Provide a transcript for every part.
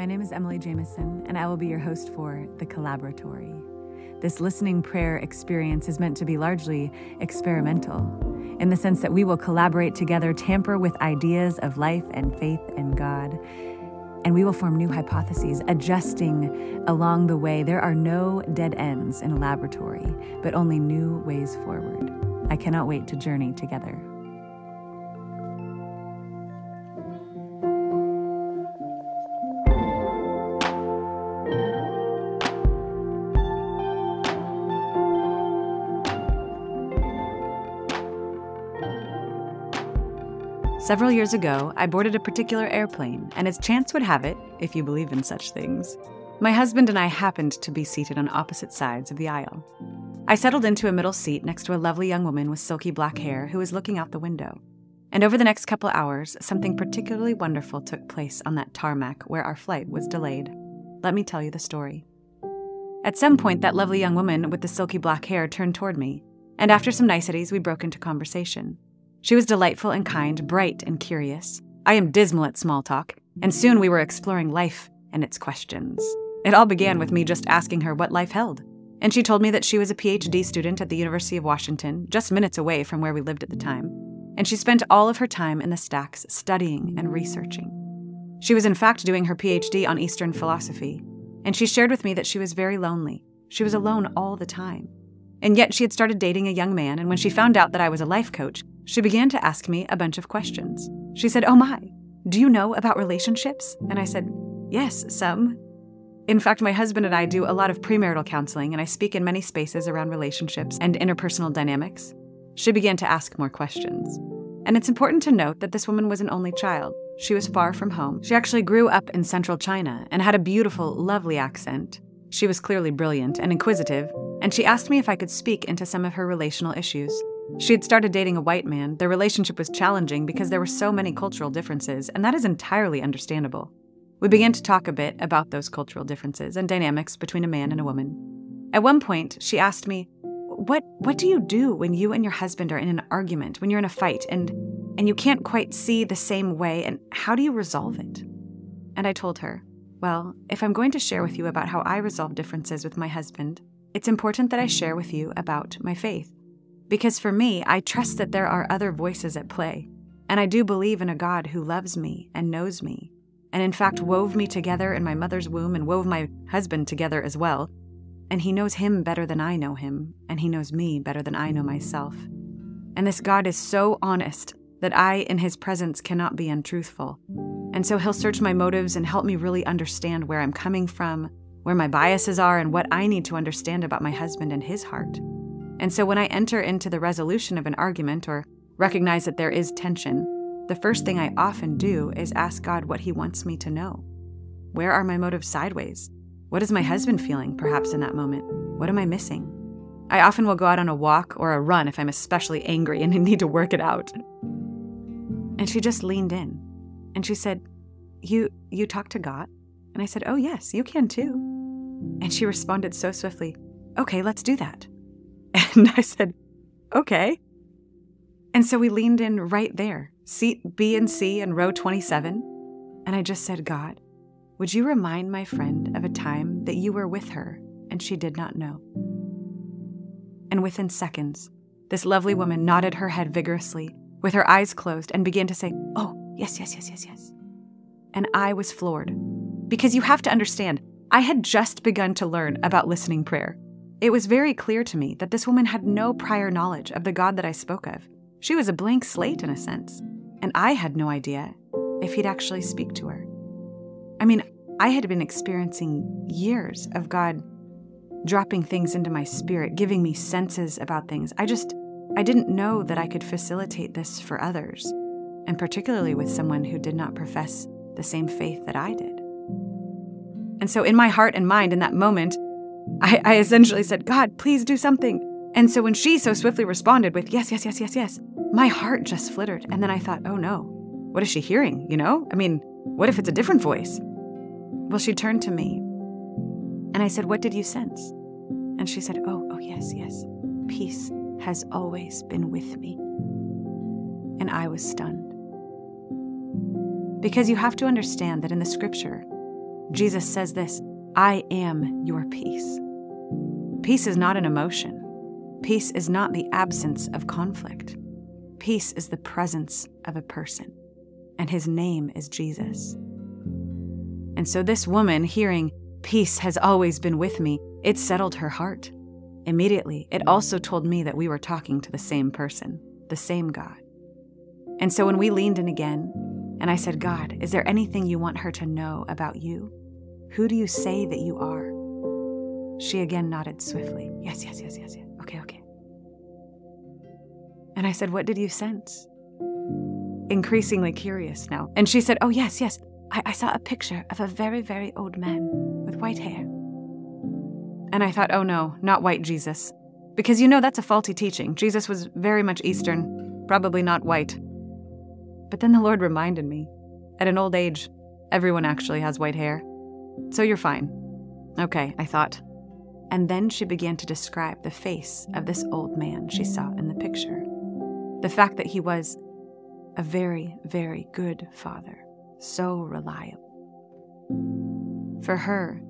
My name is Emily Jameson, and I will be your host for The Collaboratory. This listening prayer experience is meant to be largely experimental, in the sense that we will collaborate together, tamper with ideas of life and faith in God, and we will form new hypotheses, adjusting along the way. There are no dead ends in a laboratory, but only new ways forward. I cannot wait to journey together. Several years ago, I boarded a particular airplane, and as chance would have it, if you believe in such things, my husband and I happened to be seated on opposite sides of the aisle. I settled into a middle seat next to a lovely young woman with silky black hair who was looking out the window. And over the next couple hours, something particularly wonderful took place on that tarmac where our flight was delayed. Let me tell you the story. At some point, that lovely young woman with the silky black hair turned toward me, and after some niceties, we broke into conversation. She was delightful and kind, bright and curious. I am dismal at small talk, and soon we were exploring life and its questions. It all began with me just asking her what life held. And she told me that she was a PhD student at the University of Washington, just minutes away from where we lived at the time. And she spent all of her time in the stacks studying and researching. She was, in fact, doing her PhD on Eastern philosophy. And she shared with me that she was very lonely. She was alone all the time. And yet she had started dating a young man, and when she found out that I was a life coach, she began to ask me a bunch of questions. She said, Oh my, do you know about relationships? And I said, Yes, some. In fact, my husband and I do a lot of premarital counseling, and I speak in many spaces around relationships and interpersonal dynamics. She began to ask more questions. And it's important to note that this woman was an only child. She was far from home. She actually grew up in central China and had a beautiful, lovely accent. She was clearly brilliant and inquisitive, and she asked me if I could speak into some of her relational issues. She had started dating a white man. Their relationship was challenging because there were so many cultural differences, and that is entirely understandable. We began to talk a bit about those cultural differences and dynamics between a man and a woman. At one point, she asked me, "What what do you do when you and your husband are in an argument, when you're in a fight and and you can't quite see the same way and how do you resolve it?" And I told her, "Well, if I'm going to share with you about how I resolve differences with my husband, it's important that I share with you about my faith. Because for me, I trust that there are other voices at play, and I do believe in a God who loves me and knows me, and in fact wove me together in my mother's womb and wove my husband together as well. And he knows him better than I know him, and he knows me better than I know myself. And this God is so honest that I, in his presence, cannot be untruthful. And so he'll search my motives and help me really understand where I'm coming from, where my biases are, and what I need to understand about my husband and his heart. And so when I enter into the resolution of an argument or recognize that there is tension, the first thing I often do is ask God what He wants me to know. Where are my motives sideways? What is my husband feeling, perhaps, in that moment? What am I missing? I often will go out on a walk or a run if I'm especially angry and need to work it out. And she just leaned in and she said, You you talk to God? And I said, Oh yes, you can too. And she responded so swiftly, Okay, let's do that. And I said, okay. And so we leaned in right there, seat B and C in row 27. And I just said, God, would you remind my friend of a time that you were with her and she did not know? And within seconds, this lovely woman nodded her head vigorously, with her eyes closed, and began to say, Oh, yes, yes, yes, yes, yes. And I was floored. Because you have to understand, I had just begun to learn about listening prayer. It was very clear to me that this woman had no prior knowledge of the God that I spoke of. She was a blank slate in a sense, and I had no idea if he'd actually speak to her. I mean, I had been experiencing years of God dropping things into my spirit, giving me senses about things. I just, I didn't know that I could facilitate this for others, and particularly with someone who did not profess the same faith that I did. And so, in my heart and mind, in that moment, I, I essentially said, God, please do something. And so when she so swiftly responded with, yes, yes, yes, yes, yes, my heart just flittered. And then I thought, oh no, what is she hearing? You know? I mean, what if it's a different voice? Well, she turned to me and I said, What did you sense? And she said, Oh, oh, yes, yes. Peace has always been with me. And I was stunned. Because you have to understand that in the scripture, Jesus says this I am your peace. Peace is not an emotion. Peace is not the absence of conflict. Peace is the presence of a person, and his name is Jesus. And so, this woman, hearing, Peace has always been with me, it settled her heart. Immediately, it also told me that we were talking to the same person, the same God. And so, when we leaned in again, and I said, God, is there anything you want her to know about you? Who do you say that you are? She again nodded swiftly. Yes, yes, yes, yes, yes. Okay, okay. And I said, What did you sense? Increasingly curious now. And she said, Oh, yes, yes. I, I saw a picture of a very, very old man with white hair. And I thought, Oh, no, not white Jesus. Because you know that's a faulty teaching. Jesus was very much Eastern, probably not white. But then the Lord reminded me at an old age, everyone actually has white hair. So you're fine. Okay, I thought. And then she began to describe the face of this old man she saw in the picture. The fact that he was a very, very good father, so reliable. For her,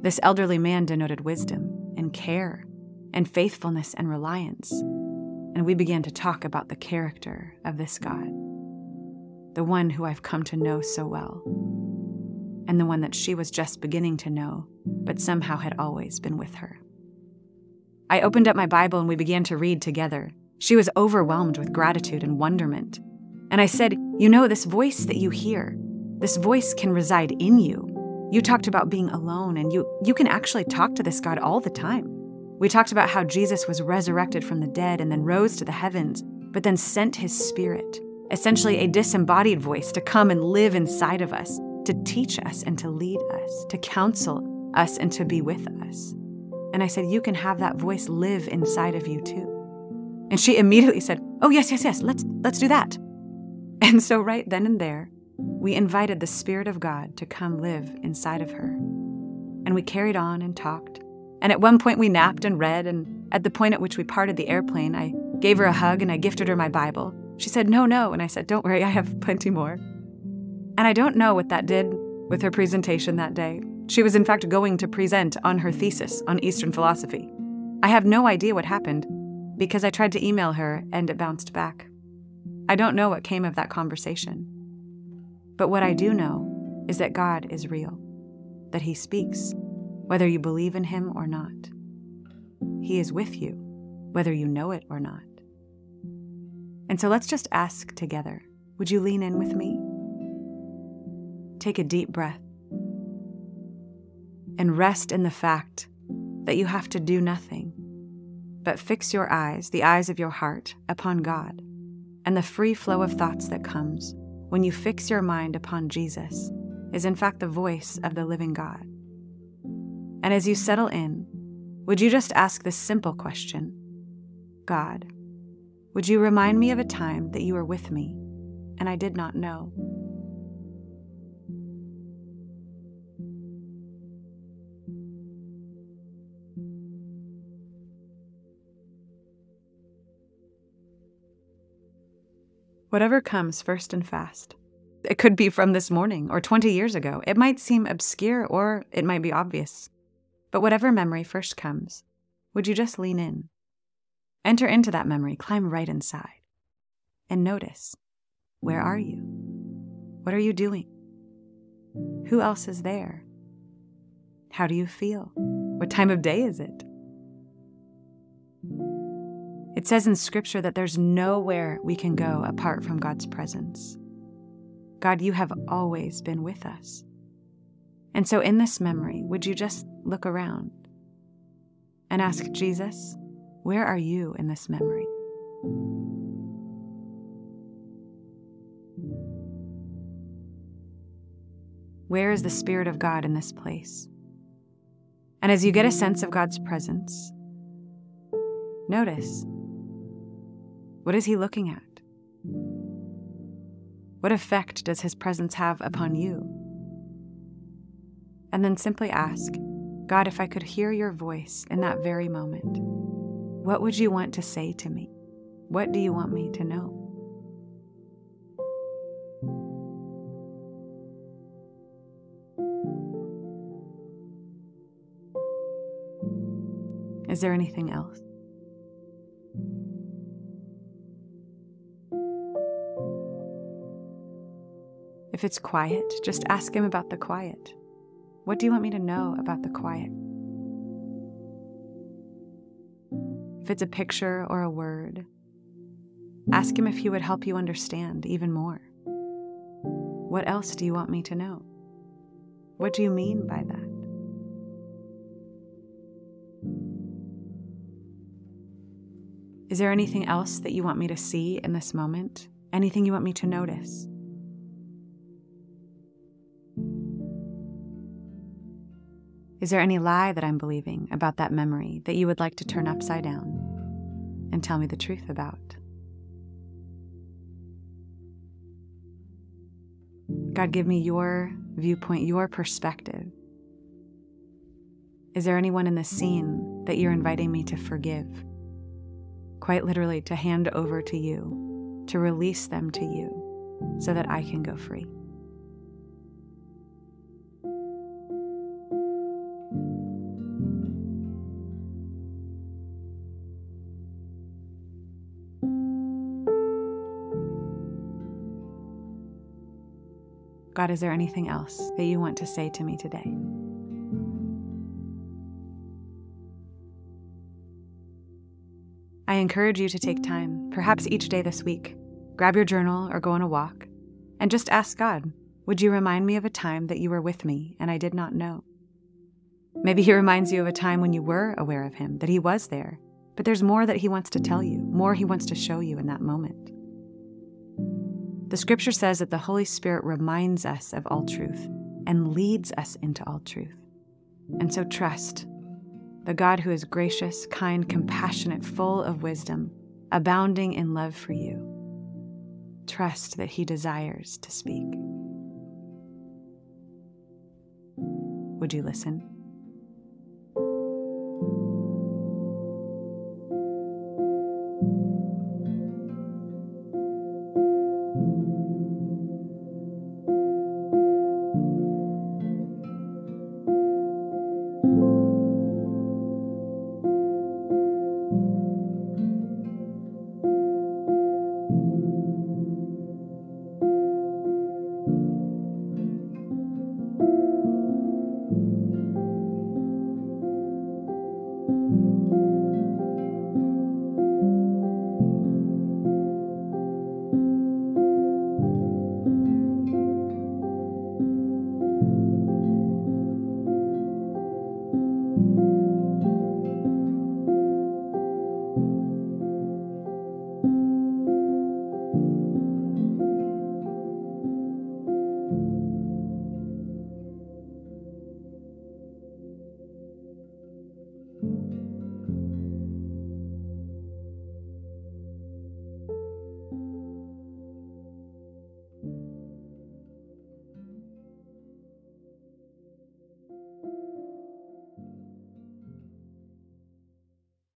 this elderly man denoted wisdom and care and faithfulness and reliance. And we began to talk about the character of this God, the one who I've come to know so well, and the one that she was just beginning to know, but somehow had always been with her. I opened up my Bible and we began to read together. She was overwhelmed with gratitude and wonderment. And I said, You know, this voice that you hear, this voice can reside in you. You talked about being alone, and you, you can actually talk to this God all the time. We talked about how Jesus was resurrected from the dead and then rose to the heavens, but then sent his spirit, essentially a disembodied voice, to come and live inside of us, to teach us and to lead us, to counsel us and to be with us. And I said, You can have that voice live inside of you too. And she immediately said, "Oh yes, yes, yes. Let's let's do that." And so right then and there, we invited the spirit of God to come live inside of her. And we carried on and talked. And at one point we napped and read and at the point at which we parted the airplane, I gave her a hug and I gifted her my Bible. She said, "No, no." And I said, "Don't worry, I have plenty more." And I don't know what that did with her presentation that day. She was in fact going to present on her thesis on Eastern philosophy. I have no idea what happened, because I tried to email her and it bounced back. I don't know what came of that conversation. But what I do know is that God is real, that He speaks, whether you believe in Him or not. He is with you, whether you know it or not. And so let's just ask together would you lean in with me? Take a deep breath and rest in the fact that you have to do nothing but fix your eyes, the eyes of your heart, upon God, and the free flow of thoughts that comes when you fix your mind upon Jesus is in fact the voice of the living God. And as you settle in, would you just ask this simple question God, would you remind me of a time that you were with me and I did not know? Whatever comes first and fast. It could be from this morning or 20 years ago. It might seem obscure or it might be obvious. But whatever memory first comes, would you just lean in? Enter into that memory, climb right inside, and notice where are you? What are you doing? Who else is there? How do you feel? What time of day is it? It says in Scripture that there's nowhere we can go apart from God's presence. God, you have always been with us. And so, in this memory, would you just look around and ask Jesus, where are you in this memory? Where is the Spirit of God in this place? And as you get a sense of God's presence, notice what is he looking at? What effect does his presence have upon you? And then simply ask, God, if I could hear your voice in that very moment, what would you want to say to me? What do you want me to know? Is there anything else? If it's quiet, just ask him about the quiet. What do you want me to know about the quiet? If it's a picture or a word, ask him if he would help you understand even more. What else do you want me to know? What do you mean by that? Is there anything else that you want me to see in this moment? Anything you want me to notice? Is there any lie that I'm believing about that memory that you would like to turn upside down and tell me the truth about? God, give me your viewpoint, your perspective. Is there anyone in this scene that you're inviting me to forgive? Quite literally, to hand over to you, to release them to you, so that I can go free. God, is there anything else that you want to say to me today? I encourage you to take time, perhaps each day this week. Grab your journal or go on a walk and just ask God, Would you remind me of a time that you were with me and I did not know? Maybe He reminds you of a time when you were aware of Him, that He was there, but there's more that He wants to tell you, more He wants to show you in that moment. The scripture says that the Holy Spirit reminds us of all truth and leads us into all truth. And so trust the God who is gracious, kind, compassionate, full of wisdom, abounding in love for you. Trust that He desires to speak. Would you listen?